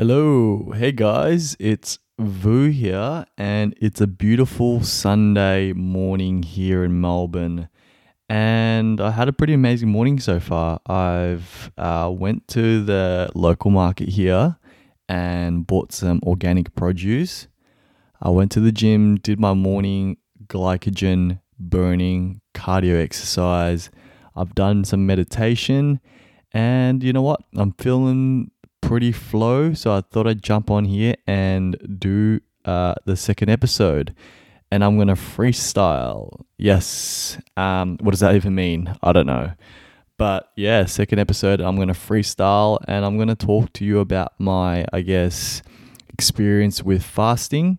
Hello, hey guys, it's Vu here, and it's a beautiful Sunday morning here in Melbourne. And I had a pretty amazing morning so far. I've uh, went to the local market here and bought some organic produce. I went to the gym, did my morning glycogen burning cardio exercise. I've done some meditation, and you know what? I'm feeling pretty flow, so I thought I'd jump on here and do uh, the second episode. And I'm gonna freestyle. Yes. Um, what does that even mean? I don't know. But yeah, second episode, I'm gonna freestyle and I'm gonna talk to you about my, I guess, experience with fasting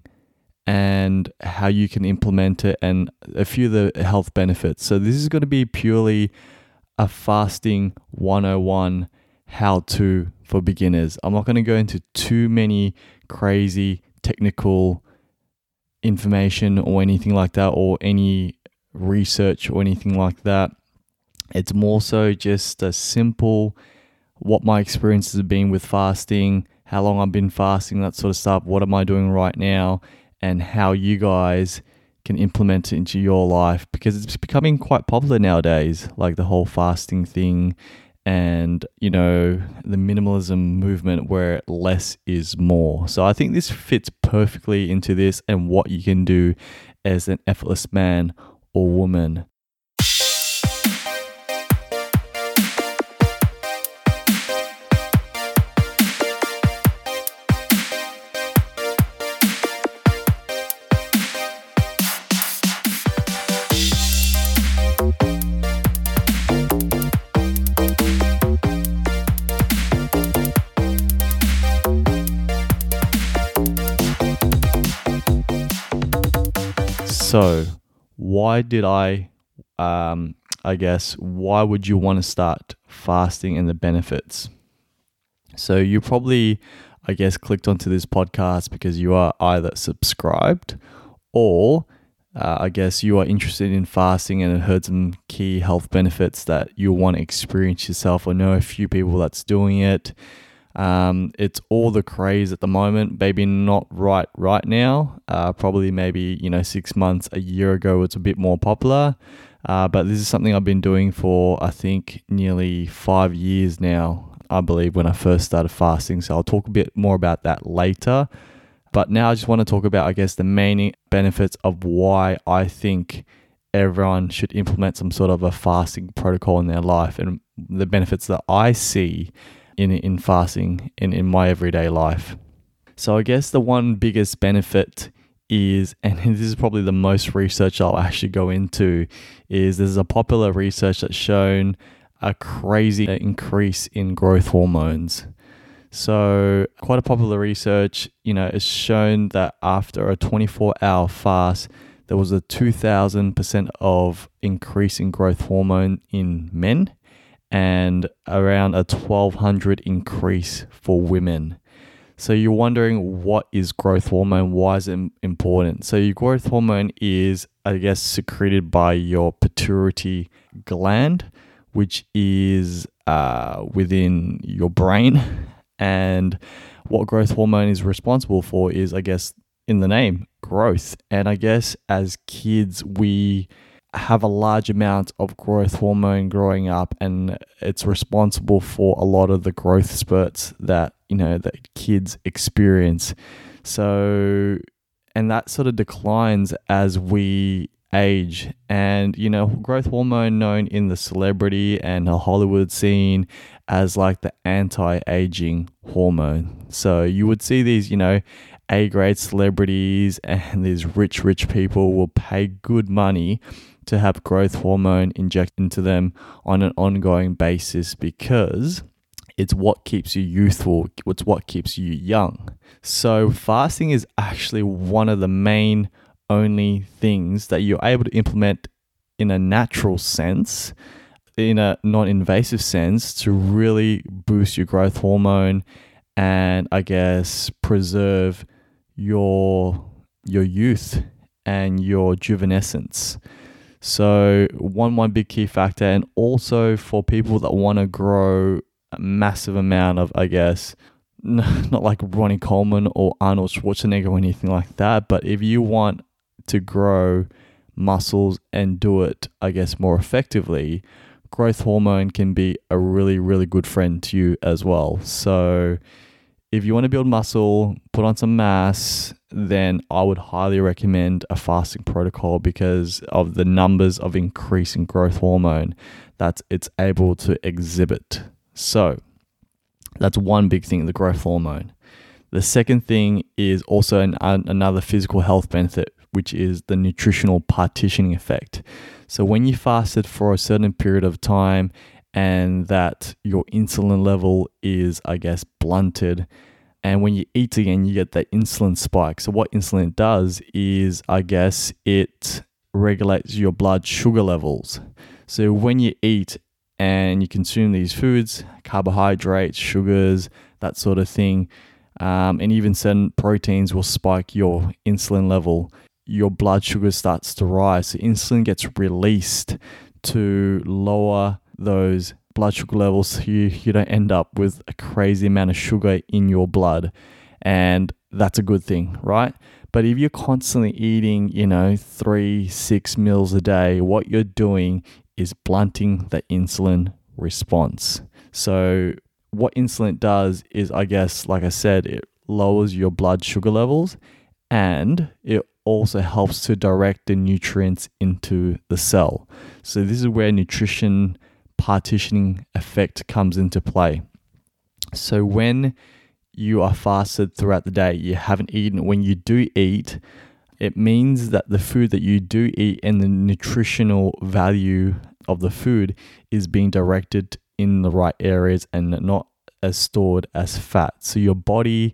and how you can implement it and a few of the health benefits. So this is going to be purely a fasting 101 how to for beginners. I'm not going to go into too many crazy technical information or anything like that, or any research or anything like that. It's more so just a simple what my experiences have been with fasting, how long I've been fasting, that sort of stuff. What am I doing right now, and how you guys can implement it into your life because it's becoming quite popular nowadays, like the whole fasting thing and you know the minimalism movement where less is more. So I think this fits perfectly into this and what you can do as an effortless man or woman. So, why did I, um, I guess, why would you want to start fasting and the benefits? So, you probably, I guess, clicked onto this podcast because you are either subscribed or uh, I guess you are interested in fasting and heard some key health benefits that you want to experience yourself or know a few people that's doing it. Um, it's all the craze at the moment. Maybe not right right now. Uh, probably maybe you know six months, a year ago, it's a bit more popular. Uh, but this is something I've been doing for I think nearly five years now. I believe when I first started fasting. So I'll talk a bit more about that later. But now I just want to talk about I guess the main benefits of why I think everyone should implement some sort of a fasting protocol in their life and the benefits that I see in in fasting in, in my everyday life. So I guess the one biggest benefit is, and this is probably the most research I'll actually go into, is there's a popular research that's shown a crazy increase in growth hormones. So, quite a popular research, you know, has shown that after a 24 hour fast, there was a 2000% of increase in growth hormone in men and around a 1200 increase for women. So you're wondering what is growth hormone? Why is it important? So your growth hormone is, I guess, secreted by your pituitary gland, which is uh, within your brain. And what growth hormone is responsible for is, I guess, in the name, growth. And I guess as kids, we have a large amount of growth hormone growing up and it's responsible for a lot of the growth spurts that you know that kids experience. So and that sort of declines as we age. And you know growth hormone known in the celebrity and the hollywood scene as like the anti-aging hormone. So you would see these you know a grade celebrities and these rich rich people will pay good money to have growth hormone injected into them on an ongoing basis because it's what keeps you youthful, it's what keeps you young. So, fasting is actually one of the main only things that you're able to implement in a natural sense, in a non invasive sense, to really boost your growth hormone and I guess preserve your your youth and your juvenescence. So, one one big key factor, and also for people that want to grow a massive amount of, I guess, not like Ronnie Coleman or Arnold Schwarzenegger or anything like that, but if you want to grow muscles and do it, I guess, more effectively, growth hormone can be a really, really good friend to you as well. So, if you want to build muscle, put on some mass, then I would highly recommend a fasting protocol because of the numbers of increasing growth hormone that it's able to exhibit. So, that's one big thing, the growth hormone. The second thing is also an, another physical health benefit, which is the nutritional partitioning effect. So, when you fasted for a certain period of time and that your insulin level is, I guess, blunted, and when you eat again, you get that insulin spike. So, what insulin does is, I guess, it regulates your blood sugar levels. So, when you eat and you consume these foods, carbohydrates, sugars, that sort of thing, um, and even certain proteins will spike your insulin level. Your blood sugar starts to rise. So insulin gets released to lower those blood sugar levels you, you don't end up with a crazy amount of sugar in your blood. And that's a good thing, right? But if you're constantly eating, you know, three, six meals a day, what you're doing is blunting the insulin response. So, what insulin does is, I guess, like I said, it lowers your blood sugar levels and it also helps to direct the nutrients into the cell. So, this is where nutrition partitioning effect comes into play. So, when you are fasted throughout the day, you haven't eaten, when you do eat, it means that the food that you do eat and the nutritional value of the food is being directed in the right areas and not as stored as fat. So your body,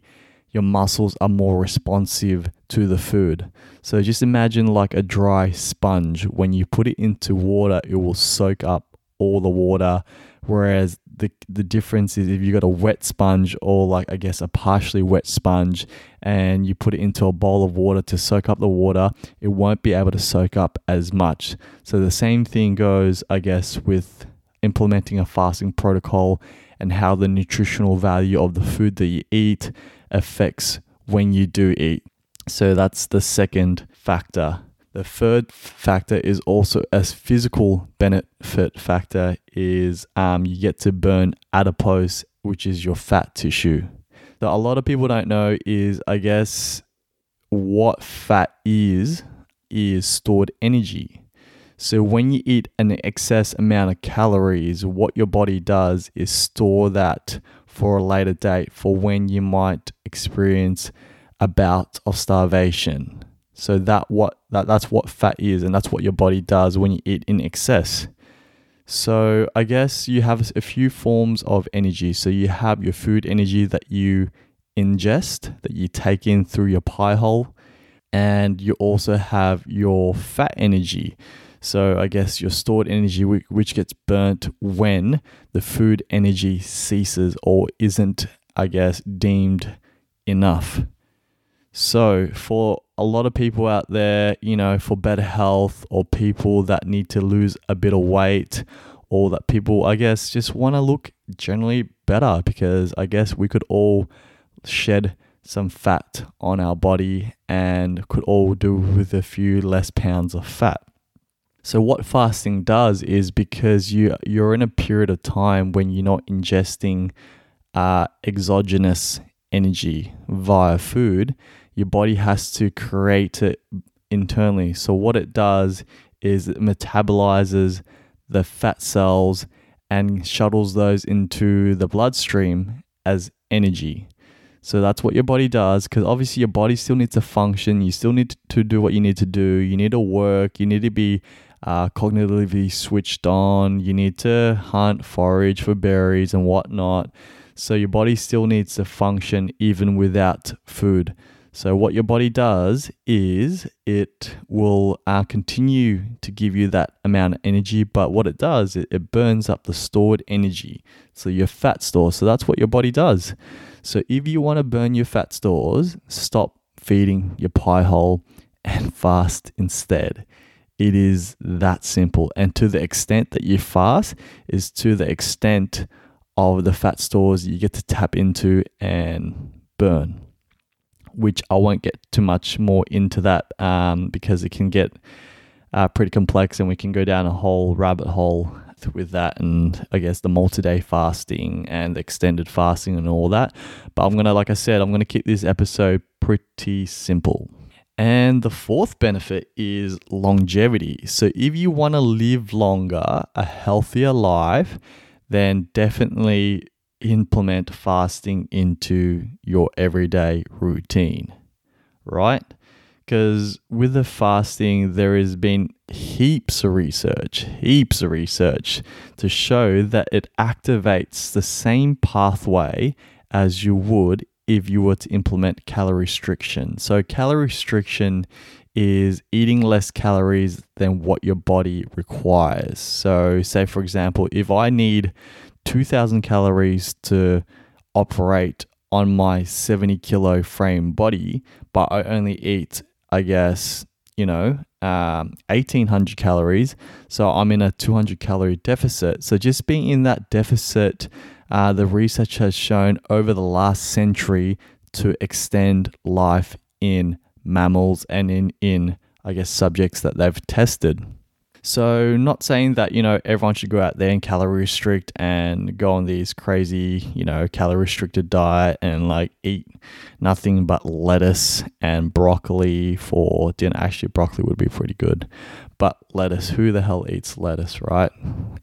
your muscles are more responsive to the food. So just imagine like a dry sponge. When you put it into water, it will soak up all the water. Whereas the the difference is if you got a wet sponge or like I guess a partially wet sponge and you put it into a bowl of water to soak up the water, it won't be able to soak up as much. So the same thing goes, I guess, with implementing a fasting protocol and how the nutritional value of the food that you eat affects when you do eat. So that's the second factor. The third factor is also a physical benefit factor is um, you get to burn adipose, which is your fat tissue. That a lot of people don't know is I guess what fat is is stored energy. So when you eat an excess amount of calories, what your body does is store that for a later date for when you might experience a bout of starvation. So that what that, that's what fat is and that's what your body does when you eat in excess. So I guess you have a few forms of energy. So you have your food energy that you ingest, that you take in through your pie hole, and you also have your fat energy. So I guess your stored energy, which gets burnt when the food energy ceases or isn't, I guess, deemed enough. So for a lot of people out there, you know, for better health or people that need to lose a bit of weight or that people, I guess, just want to look generally better because I guess we could all shed some fat on our body and could all do with a few less pounds of fat. So what fasting does is because you you're in a period of time when you're not ingesting uh, exogenous energy via food, your body has to create it internally. So what it does is it metabolizes the fat cells and shuttles those into the bloodstream as energy. So that's what your body does because obviously your body still needs to function. You still need to do what you need to do. You need to work. You need to be uh, cognitively switched on. You need to hunt, forage for berries and whatnot. So your body still needs to function even without food. So what your body does is it will uh, continue to give you that amount of energy, but what it does, it, it burns up the stored energy. So your fat stores. So that's what your body does. So if you want to burn your fat stores, stop feeding your pie hole and fast instead. It is that simple. And to the extent that you fast is to the extent of the fat stores you get to tap into and burn, which I won't get too much more into that um, because it can get uh, pretty complex and we can go down a whole rabbit hole with that and I guess the multi-day fasting and extended fasting and all that. But I'm going to like I said, I'm going to keep this episode pretty simple. And the fourth benefit is longevity. So if you want to live longer, a healthier life, then definitely implement fasting into your everyday routine, right? Because with the fasting, there has been heaps of research, heaps of research to show that it activates the same pathway as you would if you were to implement calorie restriction. So, calorie restriction is eating less calories than what your body requires. So, say for example, if I need 2000 calories to operate on my 70 kilo frame body, but I only eat, I guess, you know, um, 1800 calories. So I'm in a 200 calorie deficit. So just being in that deficit, uh, the research has shown over the last century to extend life in mammals and in, in I guess, subjects that they've tested. So, not saying that, you know, everyone should go out there and calorie restrict and go on these crazy, you know, calorie restricted diet and like eat nothing but lettuce and broccoli for dinner. Actually, broccoli would be pretty good, but lettuce, who the hell eats lettuce, right?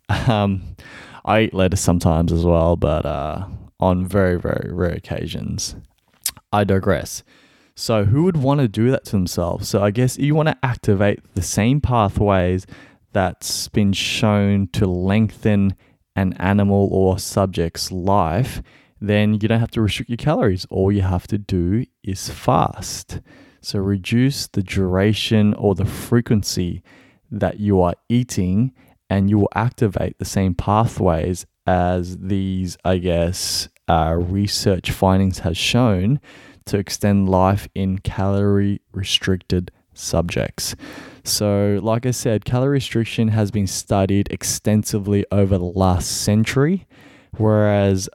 Um, I eat lettuce sometimes as well, but uh, on very, very rare occasions. I digress. So, who would want to do that to themselves? So, I guess you want to activate the same pathways that's been shown to lengthen an animal or subject's life, then you don't have to restrict your calories. All you have to do is fast. So reduce the duration or the frequency that you are eating, and you will activate the same pathways as these, I guess, uh, research findings has shown to extend life in calorie restricted subjects. So, like I said, calorie restriction has been studied extensively over the last century, whereas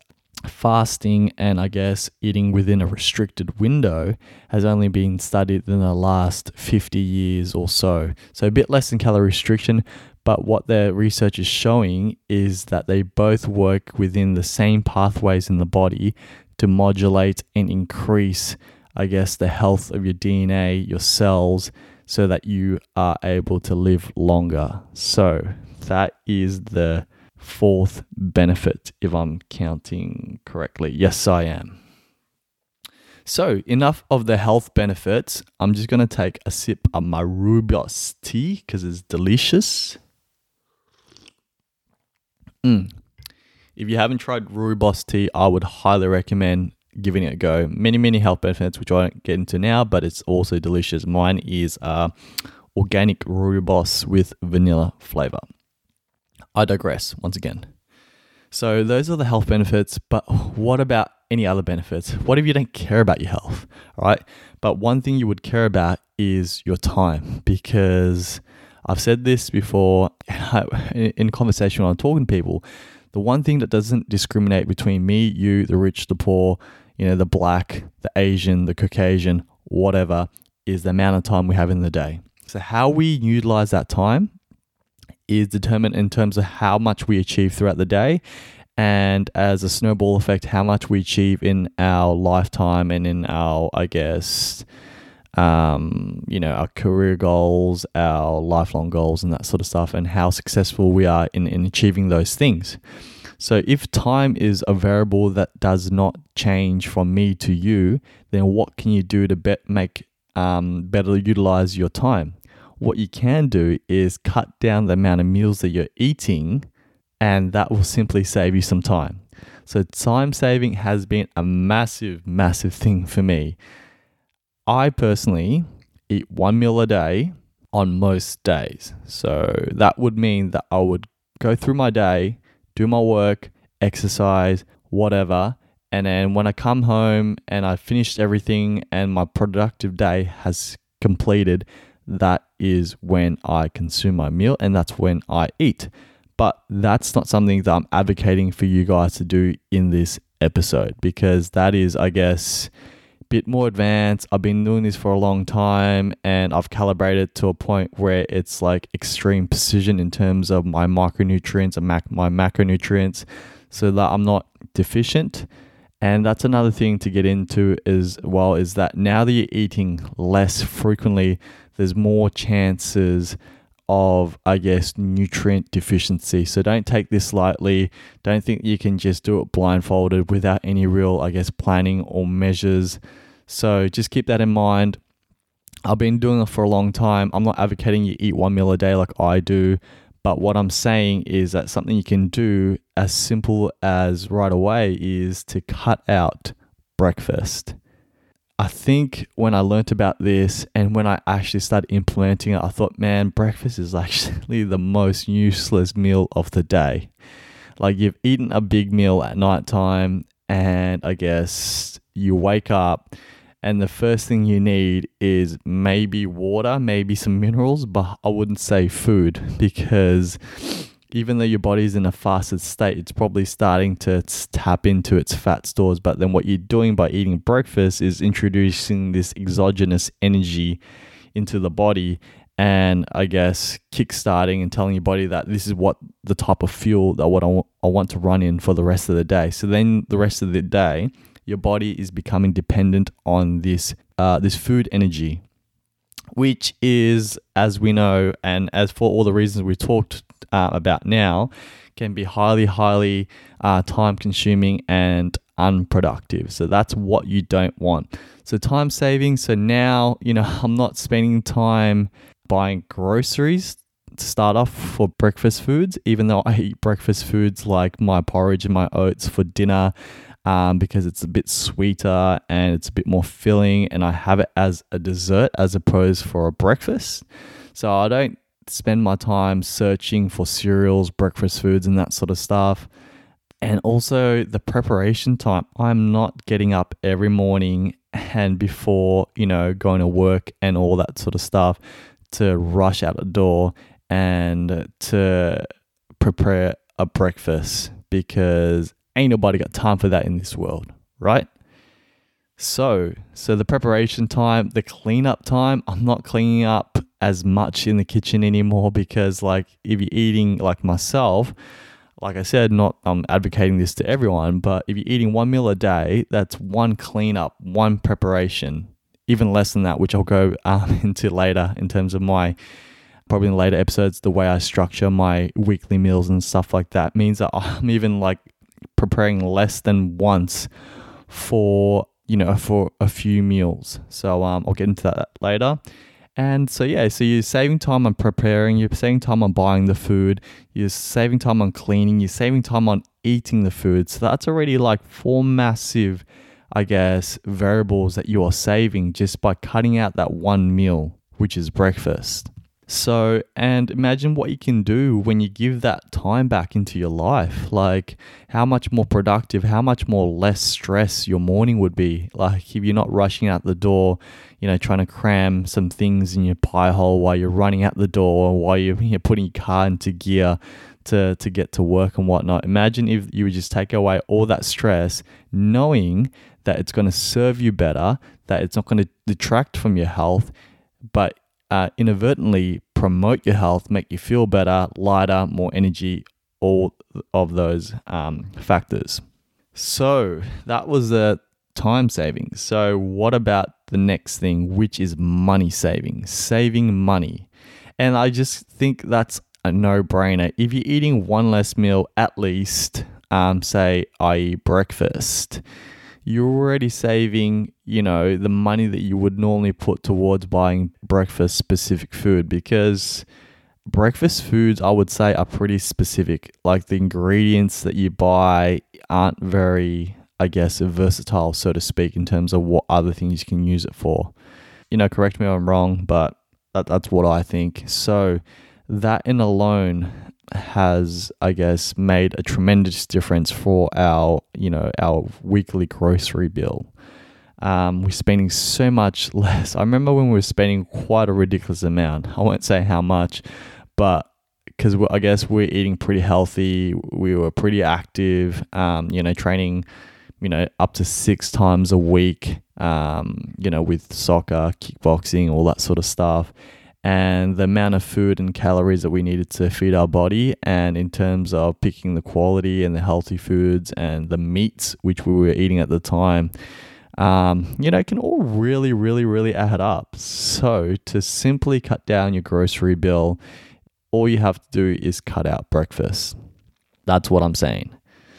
fasting and I guess eating within a restricted window has only been studied in the last 50 years or so. So, a bit less than calorie restriction, but what their research is showing is that they both work within the same pathways in the body to modulate and increase, I guess, the health of your DNA, your cells, so that you are able to live longer. So that is the fourth benefit, if I'm counting correctly. Yes, I am. So, enough of the health benefits. I'm just going to take a sip of my rooibos tea because it's delicious. Mm. If you haven't tried rooibos tea, I would highly recommend giving it a go. Many, many health benefits, which I won't get into now, but it's also delicious. Mine is uh, organic rooibos with vanilla flavor. I digress once again. So, those are the health benefits, but what about any other benefits? What if you don't care about your health? All right. But one thing you would care about is your time because I've said this before in conversation when I'm talking to people. The one thing that doesn't discriminate between me, you, the rich, the poor, you know, the black, the Asian, the Caucasian, whatever, is the amount of time we have in the day. So, how we utilize that time is determined in terms of how much we achieve throughout the day. And as a snowball effect, how much we achieve in our lifetime and in our, I guess, um, you know, our career goals, our lifelong goals, and that sort of stuff, and how successful we are in, in achieving those things. So if time is a variable that does not change from me to you, then what can you do to bet make um, better utilize your time? What you can do is cut down the amount of meals that you're eating, and that will simply save you some time. So time saving has been a massive, massive thing for me. I personally eat one meal a day on most days. So that would mean that I would go through my day, do my work, exercise, whatever. And then when I come home and I finished everything and my productive day has completed, that is when I consume my meal and that's when I eat. But that's not something that I'm advocating for you guys to do in this episode because that is, I guess, bit more advanced. I've been doing this for a long time and I've calibrated to a point where it's like extreme precision in terms of my micronutrients and mac- my macronutrients so that I'm not deficient. And that's another thing to get into as well is that now that you're eating less frequently, there's more chances of, I guess, nutrient deficiency. So don't take this lightly. Don't think you can just do it blindfolded without any real, I guess, planning or measures. So just keep that in mind. I've been doing it for a long time. I'm not advocating you eat one meal a day like I do, but what I'm saying is that something you can do as simple as right away is to cut out breakfast. I think when I learnt about this and when I actually started implementing it, I thought, man, breakfast is actually the most useless meal of the day. Like you've eaten a big meal at night time, and I guess you wake up, and the first thing you need is maybe water, maybe some minerals, but I wouldn't say food because even though your body's in a fasted state, it's probably starting to tap into its fat stores. But then what you're doing by eating breakfast is introducing this exogenous energy into the body and I guess kickstarting and telling your body that this is what the type of fuel that what I, w- I want to run in for the rest of the day. So then the rest of the day, your body is becoming dependent on this uh, this food energy, which is, as we know, and as for all the reasons we uh, about now can be highly, highly uh, time consuming and unproductive. So that's what you don't want. So time saving. So now, you know, I'm not spending time buying groceries to start off for breakfast foods, even though I eat breakfast foods like my porridge and my oats for dinner. Um, because it's a bit sweeter and it's a bit more filling, and I have it as a dessert as opposed for a breakfast. So I don't spend my time searching for cereals, breakfast foods, and that sort of stuff. And also the preparation time. I'm not getting up every morning and before, you know, going to work and all that sort of stuff to rush out the door and to prepare a breakfast because ain't nobody got time for that in this world, right? So, so the preparation time, the cleanup time, I'm not cleaning up as much in the kitchen anymore because like if you're eating like myself like I said, not I'm advocating this to everyone, but if you're eating one meal a day, that's one cleanup, one preparation, even less than that, which I'll go um, into later in terms of my probably in later episodes, the way I structure my weekly meals and stuff like that means that I'm even like preparing less than once for you know for a few meals. So um, I'll get into that later. And so, yeah, so you're saving time on preparing, you're saving time on buying the food, you're saving time on cleaning, you're saving time on eating the food. So that's already like four massive, I guess, variables that you are saving just by cutting out that one meal, which is breakfast. So, and imagine what you can do when you give that time back into your life. Like, how much more productive, how much more less stress your morning would be. Like, if you're not rushing out the door, you know, trying to cram some things in your pie hole while you're running out the door, while you're, you're putting your car into gear to, to get to work and whatnot. Imagine if you would just take away all that stress, knowing that it's going to serve you better, that it's not going to detract from your health, but uh, inadvertently promote your health, make you feel better, lighter, more energy, all of those um, factors. So that was the time savings. So, what about the next thing, which is money saving? Saving money. And I just think that's a no brainer. If you're eating one less meal at least, um, say, i.e., breakfast, you're already saving, you know, the money that you would normally put towards buying breakfast specific food because breakfast foods, I would say, are pretty specific. Like the ingredients that you buy aren't very, I guess, versatile, so to speak, in terms of what other things you can use it for. You know, correct me if I'm wrong, but that, that's what I think. So, that in alone has, I guess, made a tremendous difference for our, you know, our weekly grocery bill. Um, we're spending so much less. I remember when we were spending quite a ridiculous amount. I won't say how much, but because I guess we're eating pretty healthy. We were pretty active, um, you know, training, you know, up to six times a week, um, you know, with soccer, kickboxing, all that sort of stuff. And the amount of food and calories that we needed to feed our body, and in terms of picking the quality and the healthy foods and the meats which we were eating at the time, um, you know, can all really, really, really add up. So, to simply cut down your grocery bill, all you have to do is cut out breakfast. That's what I'm saying.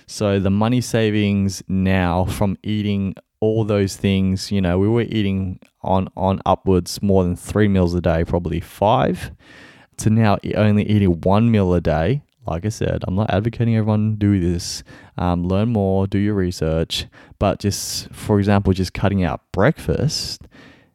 So, the money savings now from eating all those things, you know, we were eating on, on upwards more than three meals a day, probably five, to now only eating one meal a day like I said, I'm not advocating everyone do this. Um, learn more, do your research. But just, for example, just cutting out breakfast,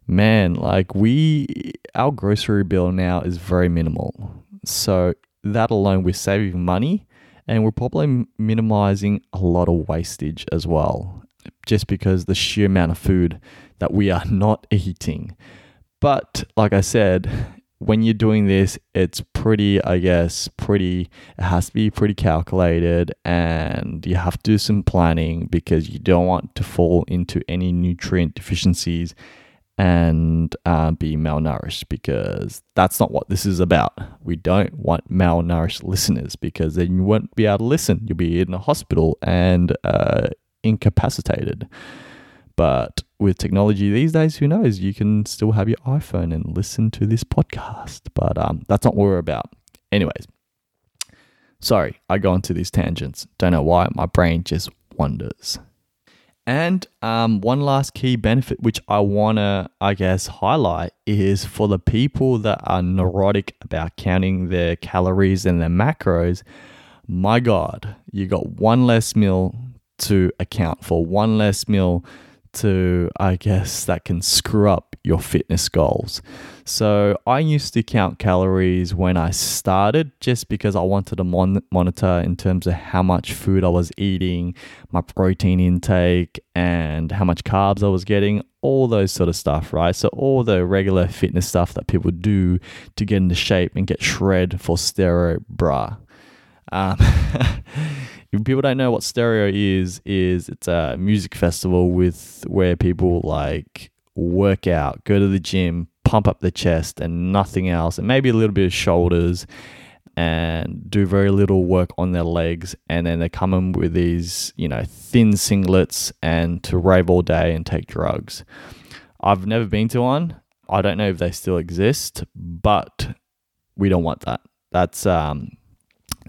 man, like we, our grocery bill now is very minimal. So that alone, we're saving money and we're probably minimizing a lot of wastage as well, just because the sheer amount of food that we are not eating. But like I said, when you're doing this, it's pretty, I guess, pretty, it has to be pretty calculated and you have to do some planning because you don't want to fall into any nutrient deficiencies and uh, be malnourished because that's not what this is about. We don't want malnourished listeners because then you won't be able to listen. You'll be in a hospital and uh, incapacitated. But with technology these days, who knows? You can still have your iPhone and listen to this podcast. But um, that's not what we're about. Anyways, sorry, I go into these tangents. Don't know why. My brain just wanders. And um, one last key benefit, which I want to, I guess, highlight is for the people that are neurotic about counting their calories and their macros. My God, you got one less meal to account for, one less meal to, I guess, that can screw up your fitness goals. So I used to count calories when I started just because I wanted to mon- monitor in terms of how much food I was eating, my protein intake, and how much carbs I was getting, all those sort of stuff, right? So all the regular fitness stuff that people do to get into shape and get shred for steroid bra. Um, if people don't know what stereo is, is it's a music festival with where people like work out, go to the gym, pump up the chest and nothing else, and maybe a little bit of shoulders and do very little work on their legs and then they come in with these, you know, thin singlets and to rave all day and take drugs. I've never been to one. I don't know if they still exist, but we don't want that. That's um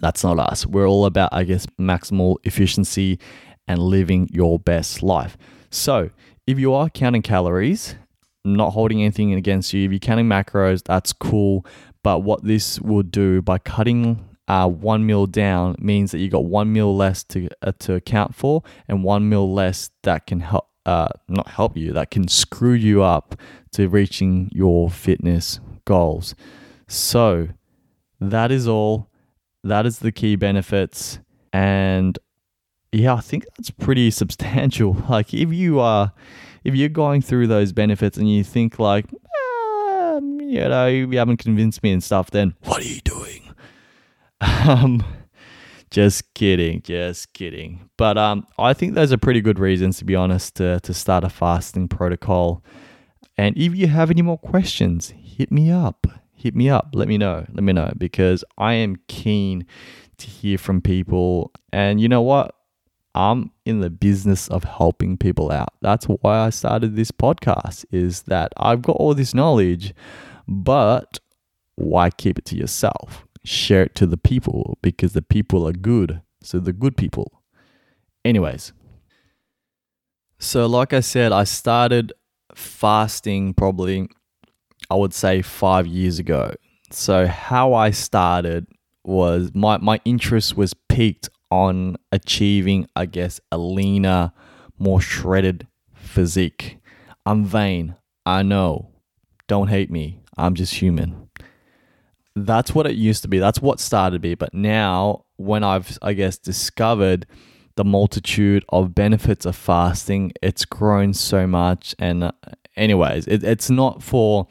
that's not us. We're all about, I guess, maximal efficiency and living your best life. So, if you are counting calories, not holding anything against you, if you're counting macros, that's cool. But what this will do by cutting uh, one meal down means that you got one meal less to uh, to account for, and one meal less that can help uh, not help you, that can screw you up to reaching your fitness goals. So that is all. That is the key benefits. And yeah, I think that's pretty substantial. Like if you are if you're going through those benefits and you think like, ah, you know, you haven't convinced me and stuff, then what are you doing? Um just kidding, just kidding. But um I think those are pretty good reasons to be honest to to start a fasting protocol. And if you have any more questions, hit me up hit me up. Let me know. Let me know because I am keen to hear from people. And you know what? I'm in the business of helping people out. That's why I started this podcast is that I've got all this knowledge, but why keep it to yourself? Share it to the people because the people are good. So the good people. Anyways, so like I said, I started fasting probably I would say five years ago. So how I started was my, my interest was peaked on achieving, I guess, a leaner, more shredded physique. I'm vain. I know. Don't hate me. I'm just human. That's what it used to be. That's what started me. But now, when I've, I guess, discovered the multitude of benefits of fasting, it's grown so much. And, uh, anyways, it, it's not for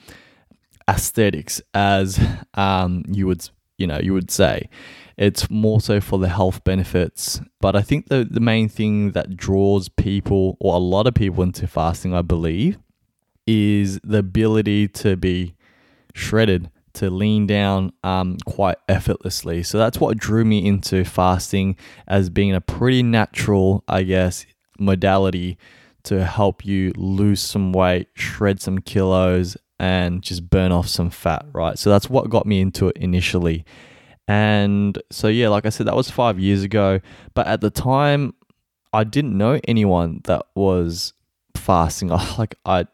aesthetics as um, you would you know, you would say. It's more so for the health benefits. But I think the, the main thing that draws people, or a lot of people, into fasting, I believe, is the ability to be shredded, to lean down um, quite effortlessly. So that's what drew me into fasting as being a pretty natural, I guess, modality to help you lose some weight, shred some kilos, and just burn off some fat, right? So that's what got me into it initially. And so, yeah, like I said, that was five years ago. But at the time, I didn't know anyone that was fasting. Like, I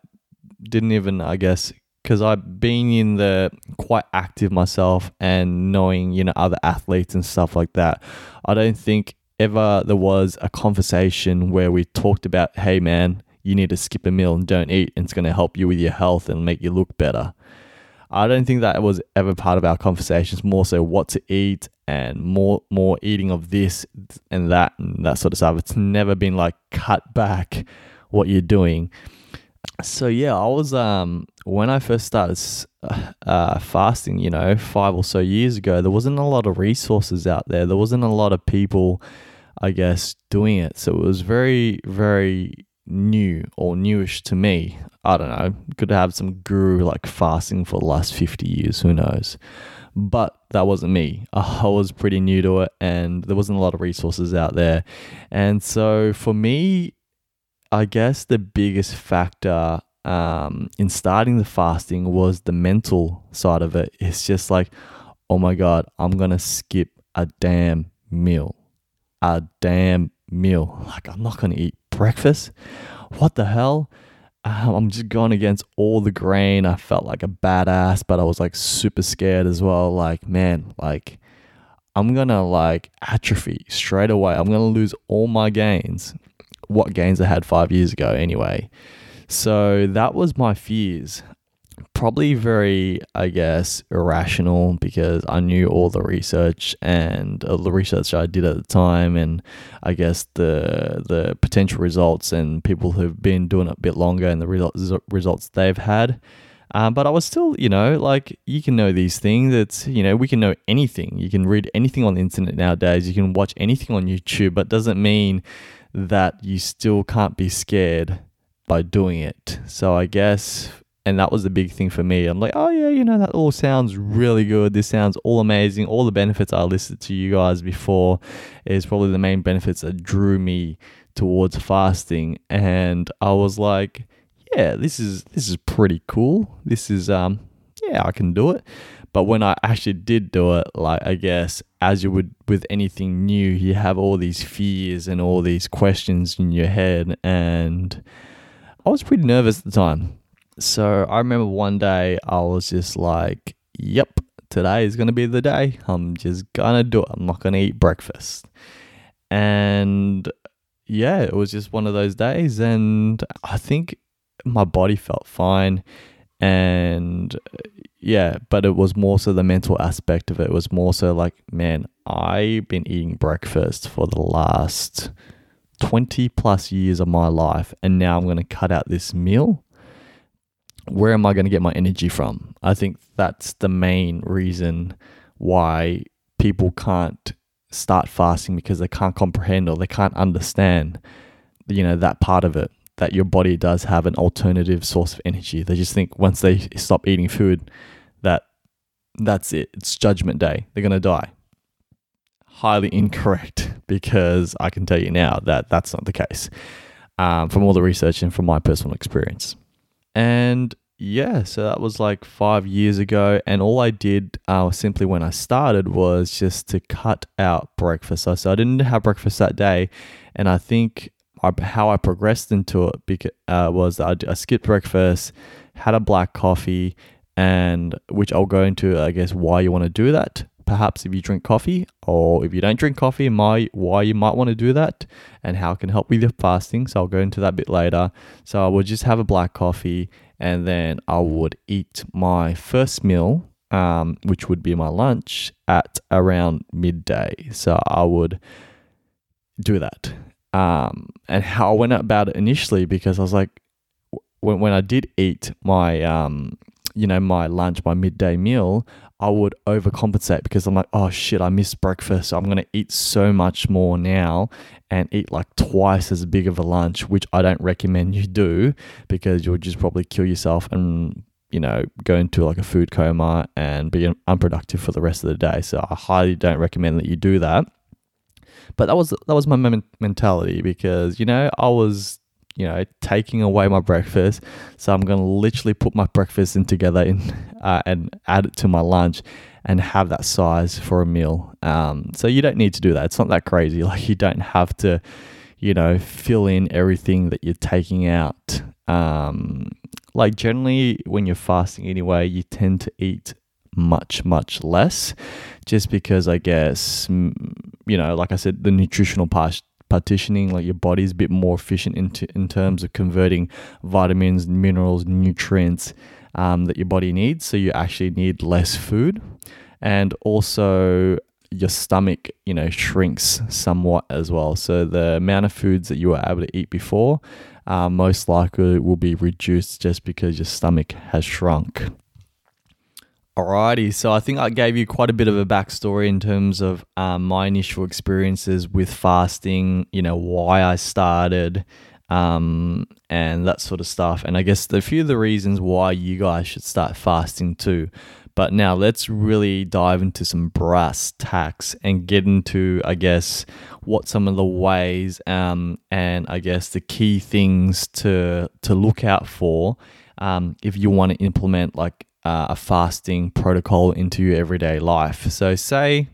didn't even, I guess, because I've been in the quite active myself and knowing, you know, other athletes and stuff like that. I don't think ever there was a conversation where we talked about, hey, man, you need to skip a meal and don't eat, and it's going to help you with your health and make you look better. I don't think that was ever part of our conversations. More so, what to eat and more more eating of this and that and that sort of stuff. It's never been like cut back what you're doing. So yeah, I was um when I first started uh, fasting, you know, five or so years ago, there wasn't a lot of resources out there. There wasn't a lot of people, I guess, doing it. So it was very very new or newish to me. I don't know. Could have some guru like fasting for the last 50 years, who knows. But that wasn't me. I was pretty new to it and there wasn't a lot of resources out there. And so for me, I guess the biggest factor um, in starting the fasting was the mental side of it. It's just like, oh my God, I'm going to skip a damn meal. A damn meal. Like, I'm not going to eat breakfast. What the hell? Um, I'm just going against all the grain. I felt like a badass, but I was like super scared as well. Like, man, like, I'm gonna like atrophy straight away. I'm gonna lose all my gains. What gains I had five years ago, anyway. So that was my fears probably very, I guess, irrational because I knew all the research and uh, the research I did at the time, and I guess the the potential results and people who've been doing it a bit longer and the results results they've had. Um, but I was still, you know, like you can know these things. It's, you know, we can know anything. You can read anything on the internet nowadays. You can watch anything on YouTube, but doesn't mean that you still can't be scared by doing it. So I guess and that was the big thing for me. I'm like, oh yeah, you know, that all sounds really good. This sounds all amazing. All the benefits I listed to you guys before is probably the main benefits that drew me towards fasting. And I was like, yeah, this is this is pretty cool. This is um yeah, I can do it. But when I actually did do it, like I guess as you would with anything new, you have all these fears and all these questions in your head and I was pretty nervous at the time so I remember one day I was just like, yep, today is going to be the day. I'm just going to do it. I'm not going to eat breakfast. And yeah, it was just one of those days. And I think my body felt fine. And yeah, but it was more so the mental aspect of it. It was more so like, man, I've been eating breakfast for the last 20 plus years of my life. And now I'm going to cut out this meal where am I going to get my energy from? I think that's the main reason why people can't start fasting because they can't comprehend or they can't understand, you know, that part of it that your body does have an alternative source of energy. They just think once they stop eating food that that's it. It's judgment day. They're going to die. Highly incorrect because I can tell you now that that's not the case um, from all the research and from my personal experience. And yeah, so that was like five years ago. And all I did uh, simply when I started was just to cut out breakfast. So, so I didn't have breakfast that day. And I think I, how I progressed into it because, uh, was I, I skipped breakfast, had a black coffee, and which I'll go into, I guess, why you want to do that perhaps if you drink coffee or if you don't drink coffee, my why you might want to do that and how it can help with your fasting. So I'll go into that a bit later. So I would just have a black coffee and then I would eat my first meal, um, which would be my lunch at around midday. So I would do that. Um, and how I went about it initially because I was like, when, when I did eat my um, you know, my lunch, my midday meal, I would overcompensate because I'm like, oh shit, I missed breakfast. I'm going to eat so much more now and eat like twice as big of a lunch, which I don't recommend you do because you'll just probably kill yourself and, you know, go into like a food coma and be unproductive for the rest of the day. So I highly don't recommend that you do that. But that was that was my mentality because you know I was you know, taking away my breakfast. So I'm going to literally put my breakfast in together in, uh, and add it to my lunch and have that size for a meal. Um, so you don't need to do that. It's not that crazy. Like you don't have to, you know, fill in everything that you're taking out. Um, like generally, when you're fasting anyway, you tend to eat much, much less just because I guess, you know, like I said, the nutritional part partitioning like your body's a bit more efficient into in terms of converting vitamins minerals nutrients um, that your body needs. So you actually need less food. And also your stomach you know shrinks somewhat as well. So the amount of foods that you were able to eat before uh, most likely will be reduced just because your stomach has shrunk Alrighty, so I think I gave you quite a bit of a backstory in terms of um, my initial experiences with fasting, you know, why I started, um, and that sort of stuff. And I guess a few of the reasons why you guys should start fasting too. But now let's really dive into some brass tacks and get into, I guess, what some of the ways um, and I guess the key things to to look out for um, if you want to implement like uh, a fasting protocol into your everyday life. So, say,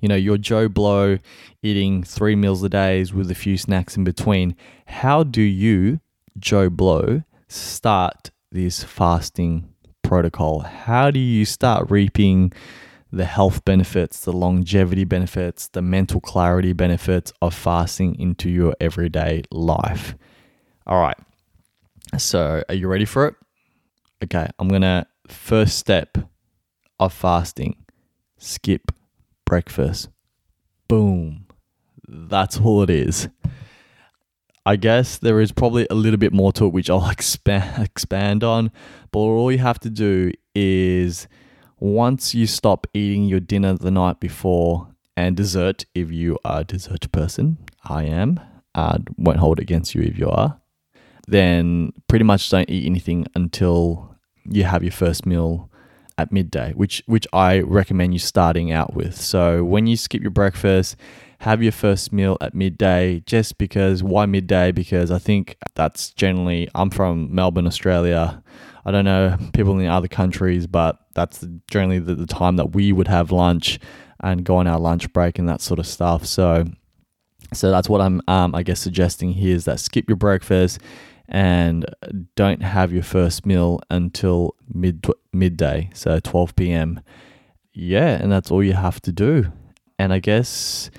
you know, you're Joe Blow eating three meals a day with a few snacks in between. How do you, Joe Blow, start this fasting protocol? How do you start reaping the health benefits, the longevity benefits, the mental clarity benefits of fasting into your everyday life? All right. So, are you ready for it? Okay, I'm going to first step of fasting, skip breakfast. Boom. That's all it is. I guess there is probably a little bit more to it, which I'll expand expand on. But all you have to do is once you stop eating your dinner the night before and dessert, if you are a dessert person, I am. I won't hold against you if you are. Then pretty much don't eat anything until you have your first meal at midday, which which I recommend you starting out with. So when you skip your breakfast, have your first meal at midday. Just because why midday? Because I think that's generally I'm from Melbourne, Australia. I don't know people in other countries, but that's generally the, the time that we would have lunch and go on our lunch break and that sort of stuff. So so that's what I'm um, I guess suggesting here is that skip your breakfast and don't have your first meal until mid midday, so 12 p.m. Yeah, and that's all you have to do. And I guess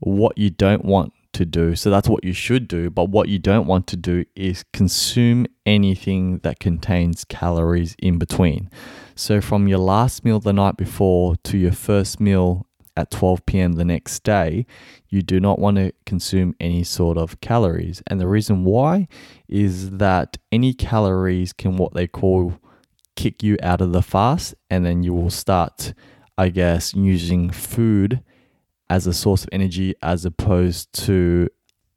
what you don't want to do, so that's what you should do, but what you don't want to do is consume anything that contains calories in between. So from your last meal the night before to your first meal at 12 p.m. the next day, you do not want to consume any sort of calories. And the reason why is that any calories can what they call kick you out of the fast, and then you will start, I guess, using food as a source of energy as opposed to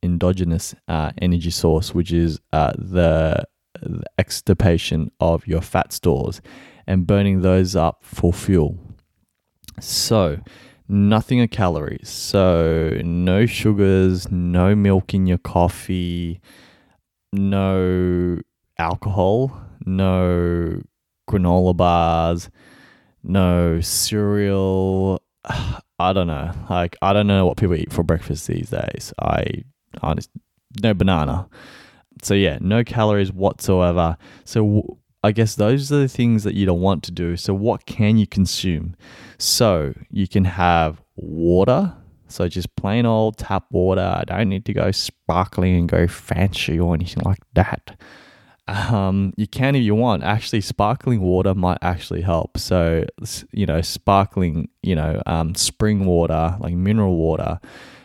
endogenous uh, energy source, which is uh, the, the extirpation of your fat stores and burning those up for fuel. So, nothing of calories. So, no sugars, no milk in your coffee, no alcohol, no granola bars, no cereal. I don't know. Like, I don't know what people eat for breakfast these days. I, just, no banana. So, yeah, no calories whatsoever. So, I guess those are the things that you don't want to do. So, what can you consume? So, you can have water. So, just plain old tap water. I don't need to go sparkling and go fancy or anything like that. Um, you can if you want. Actually, sparkling water might actually help. So, you know, sparkling, you know, um, spring water, like mineral water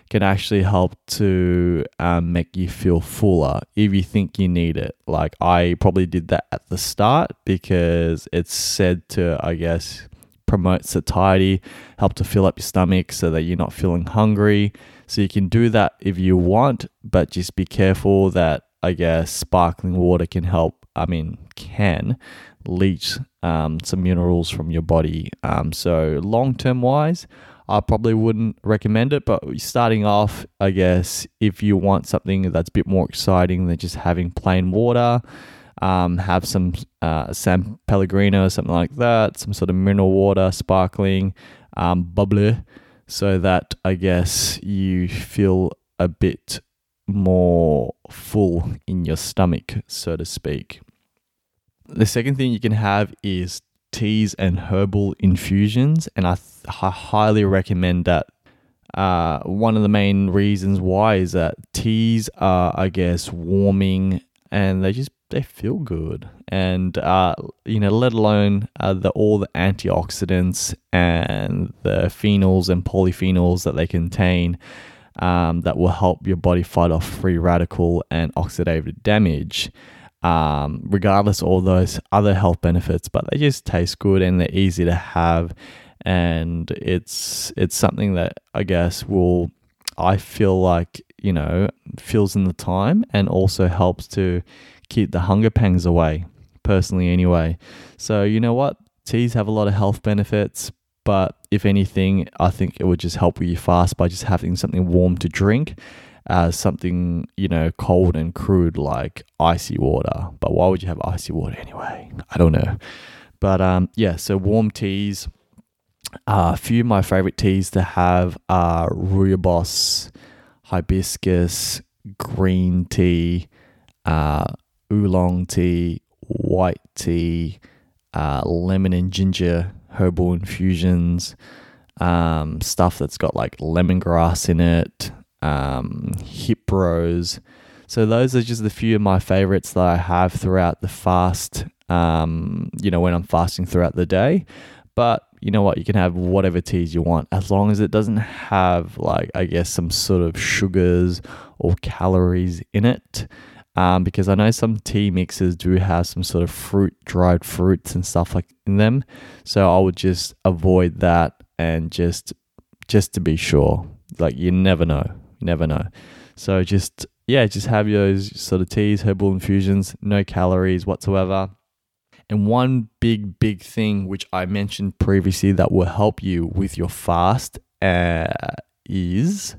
can actually help to um, make you feel fuller if you think you need it. Like I probably did that at the start because it's said to, I guess, promote satiety, help to fill up your stomach so that you're not feeling hungry. So you can do that if you want, but just be careful that I guess sparkling water can help. I mean, can leach um, some minerals from your body. Um, so long term wise, I probably wouldn't recommend it. But starting off, I guess if you want something that's a bit more exciting than just having plain water, um, have some uh, San Pellegrino or something like that, some sort of mineral water, sparkling, um, bubbly, so that I guess you feel a bit more full in your stomach, so to speak. The second thing you can have is teas and herbal infusions, and I, th- I highly recommend that. Uh, one of the main reasons why is that teas are, I guess, warming and they just they feel good, and uh, you know, let alone uh, the all the antioxidants and the phenols and polyphenols that they contain. Um, that will help your body fight off free radical and oxidative damage um, regardless all those other health benefits, but they just taste good and they're easy to have. And it's it's something that I guess will I feel like you know fills in the time and also helps to keep the hunger pangs away. Personally, anyway. So you know what, teas have a lot of health benefits, but if anything, I think it would just help with your fast by just having something warm to drink as something, you know, cold and crude like icy water. But why would you have icy water anyway? I don't know. But um, yeah, so warm teas. Uh, a few of my favorite teas to have are rooibos, hibiscus, green tea, uh, oolong tea, white tea, uh, lemon and ginger herbal infusions, um, stuff that's got like lemongrass in it, um, hip rows. So those are just a few of my favorites that I have throughout the fast. Um, you know, when I'm fasting throughout the day. But you know what? You can have whatever teas you want as long as it doesn't have like I guess some sort of sugars or calories in it. Um, because I know some tea mixes do have some sort of fruit, dried fruits and stuff like in them. So I would just avoid that and just just to be sure. Like you never know. You never know. So just yeah, just have those sort of teas, herbal infusions, no calories whatsoever. And one big, big thing which I mentioned previously that will help you with your fast uh, is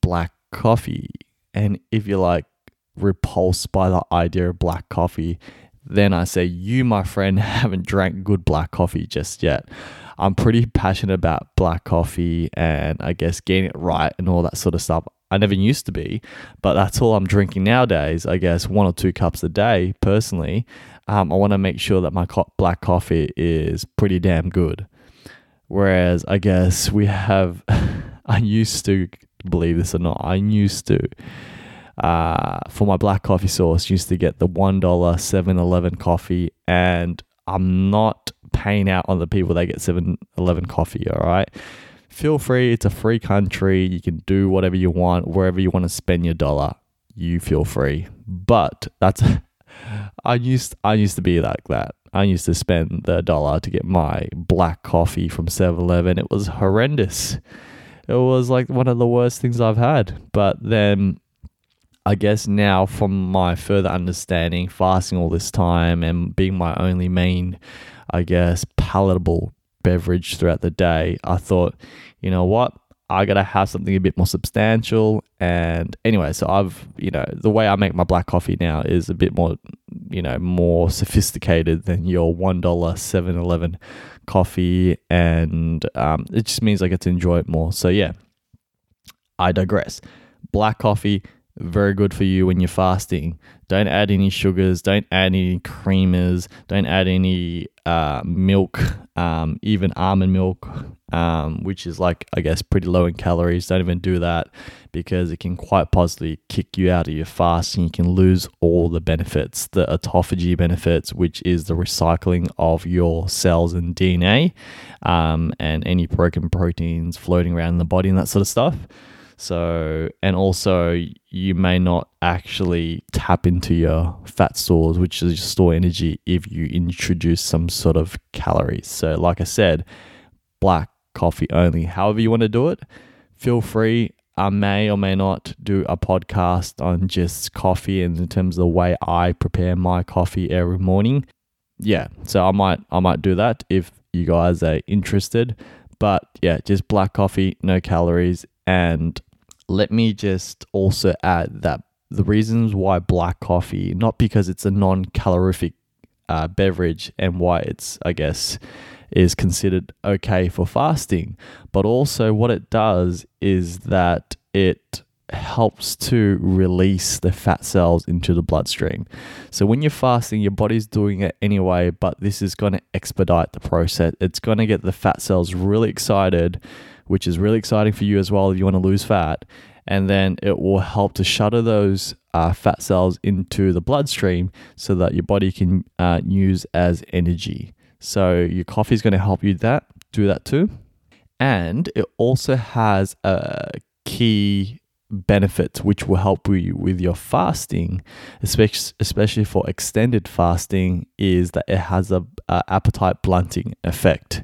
black coffee. And if you're like repulsed by the idea of black coffee, then I say you, my friend, haven't drank good black coffee just yet. I'm pretty passionate about black coffee and I guess getting it right and all that sort of stuff. I never used to be, but that's all I'm drinking nowadays. I guess one or two cups a day personally. Um, I want to make sure that my co- black coffee is pretty damn good. Whereas I guess we have, I used to believe this or not, I used to. Uh, for my black coffee sauce, used to get the $1 7 Eleven coffee, and I'm not paying out on the people that get 7 Eleven coffee, all right? Feel free, it's a free country. You can do whatever you want, wherever you want to spend your dollar. You feel free. But that's I used I used to be like that. I used to spend the dollar to get my black coffee from 7-Eleven. It was horrendous. It was like one of the worst things I've had. But then I guess now, from my further understanding, fasting all this time and being my only main I guess, palatable beverage throughout the day, I thought, you know what? I gotta have something a bit more substantial. And anyway, so I've, you know, the way I make my black coffee now is a bit more, you know, more sophisticated than your $1 7 Eleven coffee. And um, it just means I get to enjoy it more. So yeah, I digress. Black coffee, very good for you when you're fasting. Don't add any sugars, don't add any creamers, don't add any uh, milk, um, even almond milk, um, which is like, I guess, pretty low in calories. Don't even do that because it can quite possibly kick you out of your fast and you can lose all the benefits, the autophagy benefits, which is the recycling of your cells and DNA um, and any broken proteins floating around in the body and that sort of stuff. So, and also you may not actually tap into your fat stores, which is store energy, if you introduce some sort of calories. So, like I said, black coffee only. However, you want to do it, feel free. I may or may not do a podcast on just coffee and in terms of the way I prepare my coffee every morning. Yeah, so I might I might do that if you guys are interested. But yeah, just black coffee, no calories. And let me just also add that the reasons why black coffee, not because it's a non calorific uh, beverage and why it's, I guess, is considered okay for fasting, but also what it does is that it helps to release the fat cells into the bloodstream. So when you're fasting, your body's doing it anyway, but this is going to expedite the process. It's going to get the fat cells really excited, which is really exciting for you as well if you want to lose fat. And then it will help to shutter those uh, fat cells into the bloodstream so that your body can uh, use as energy. So your coffee is going to help you that do that too. And it also has a key benefits which will help you with your fasting especially especially for extended fasting is that it has a, a, appetite blunting effect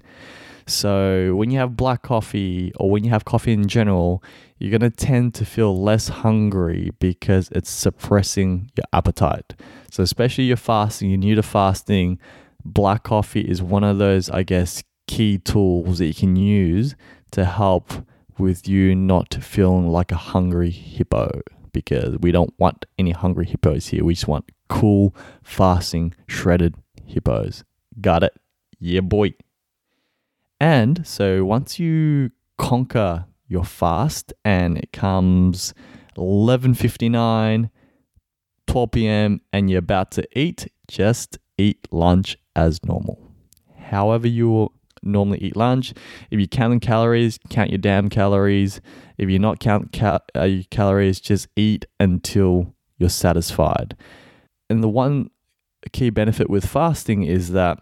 so when you have black coffee or when you have coffee in general you're going to tend to feel less hungry because it's suppressing your appetite so especially you're fasting you're new to fasting black coffee is one of those i guess key tools that you can use to help with you not feeling like a hungry hippo because we don't want any hungry hippos here. We just want cool, fasting, shredded hippos. Got it? Yeah, boy. And so once you conquer your fast and it comes 11:59 12 p.m. and you're about to eat, just eat lunch as normal. However you normally eat lunch. If you're counting calories, count your damn calories. If you're not counting cal- uh, your calories, just eat until you're satisfied. And the one key benefit with fasting is that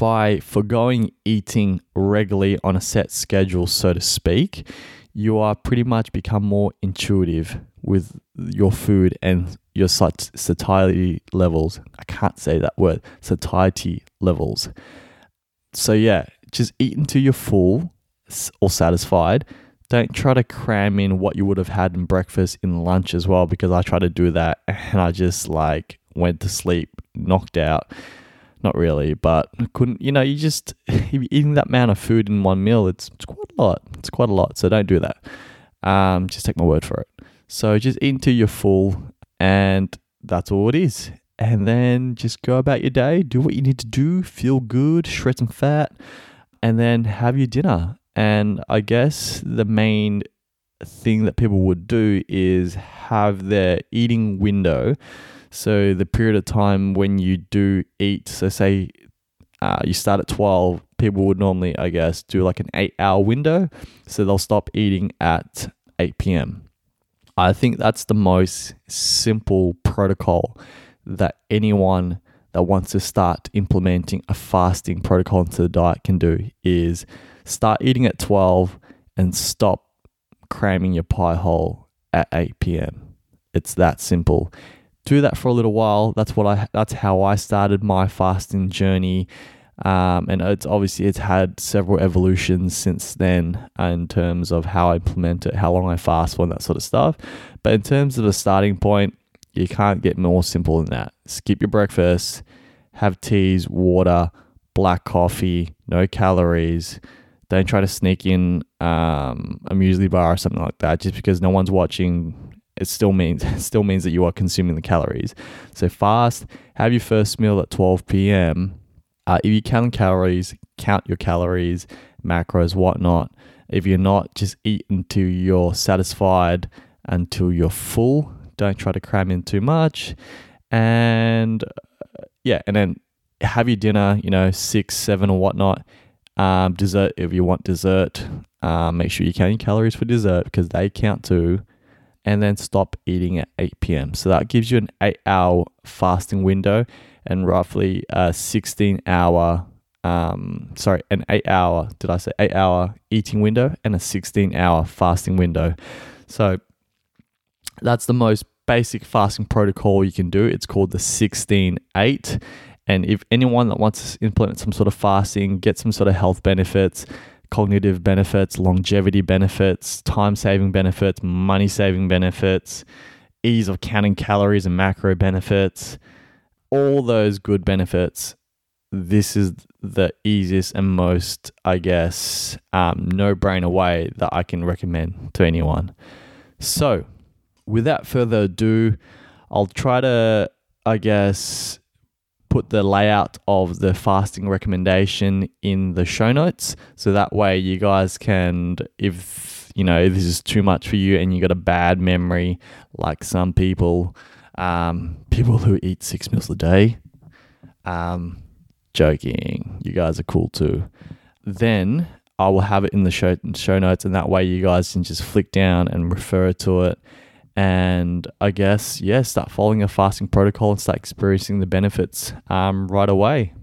by foregoing eating regularly on a set schedule, so to speak, you are pretty much become more intuitive with your food and your satiety levels. I can't say that word, satiety levels so yeah, just eat until you're full or satisfied. Don't try to cram in what you would have had in breakfast in lunch as well, because I tried to do that and I just like went to sleep, knocked out. Not really, but couldn't. You know, you just eating that amount of food in one meal. It's it's quite a lot. It's quite a lot. So don't do that. Um, just take my word for it. So just eat until you're full, and that's all it is and then just go about your day, do what you need to do, feel good, shred some fat, and then have your dinner. And I guess the main thing that people would do is have their eating window. So the period of time when you do eat, so say uh, you start at 12, people would normally, I guess, do like an eight hour window. So they'll stop eating at 8 p.m. I think that's the most simple protocol that anyone that wants to start implementing a fasting protocol into the diet can do is start eating at 12 and stop cramming your pie hole at 8 p.m. It's that simple. Do that for a little while. That's what I that's how I started my fasting journey. Um, and it's obviously it's had several evolutions since then in terms of how I implement it, how long I fast for, and that sort of stuff. But in terms of a starting point, you can't get more simple than that. Skip your breakfast, have teas, water, black coffee, no calories. Don't try to sneak in um, a muesli bar or something like that just because no one's watching. It still means it still means that you are consuming the calories. So fast. Have your first meal at 12 p.m. Uh, if you count calories, count your calories, macros, whatnot. If you're not, just eat until you're satisfied, until you're full, don't try to cram in too much. And uh, yeah, and then have your dinner, you know, six, seven, or whatnot. Um, dessert, if you want dessert, um, make sure you count your calories for dessert because they count too. And then stop eating at 8 p.m. So that gives you an eight hour fasting window and roughly a 16 hour um, sorry, an eight hour, did I say eight hour eating window and a 16 hour fasting window. So that's the most basic fasting protocol you can do. It's called the 16 8. And if anyone that wants to implement some sort of fasting, get some sort of health benefits, cognitive benefits, longevity benefits, time saving benefits, money saving benefits, ease of counting calories and macro benefits, all those good benefits, this is the easiest and most, I guess, um, no brainer way that I can recommend to anyone. So, without further ado, I'll try to, I guess, put the layout of the fasting recommendation in the show notes. So that way you guys can, if you know, this is too much for you and you got a bad memory, like some people, um, people who eat six meals a day, um, joking, you guys are cool too. Then I will have it in the show show notes, and that way you guys can just flick down and refer to it and I guess yeah, start following a fasting protocol and start experiencing the benefits um, right away.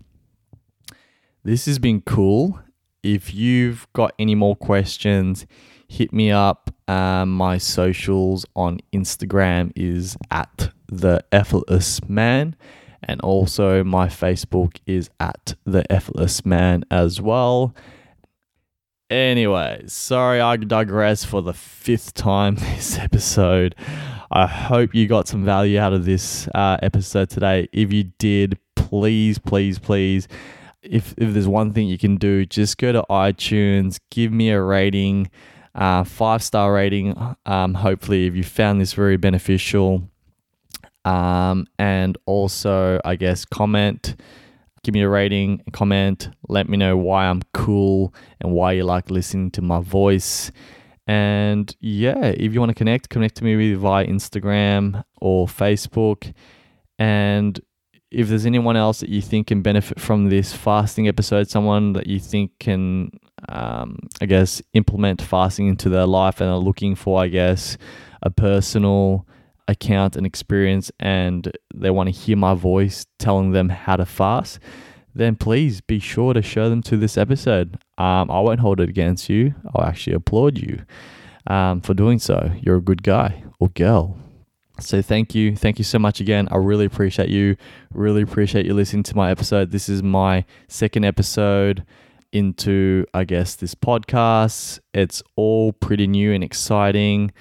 This has been cool. If you've got any more questions, hit me up. Um, my socials on Instagram is at the effortless man, and also my Facebook is at the effortless man as well. Anyway, sorry I digress for the fifth time this episode. I hope you got some value out of this uh, episode today. If you did, please, please, please, if, if there's one thing you can do, just go to iTunes, give me a rating, uh, five star rating. Um, hopefully, if you found this very beneficial, um, and also, I guess, comment give me a rating, comment, let me know why I'm cool and why you like listening to my voice. And yeah, if you want to connect, connect to me via Instagram or Facebook. And if there's anyone else that you think can benefit from this fasting episode, someone that you think can, um, I guess, implement fasting into their life and are looking for, I guess, a personal account and experience and they want to hear my voice telling them how to fast, then please be sure to show them to this episode. Um, I won't hold it against you. I'll actually applaud you um, for doing so. You're a good guy or girl. So thank you. Thank you so much again. I really appreciate you. Really appreciate you listening to my episode. This is my second episode into, I guess, this podcast. It's all pretty new and exciting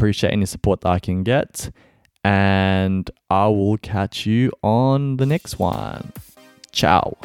appreciate any support that I can get. And I will catch you on the next one. Ciao.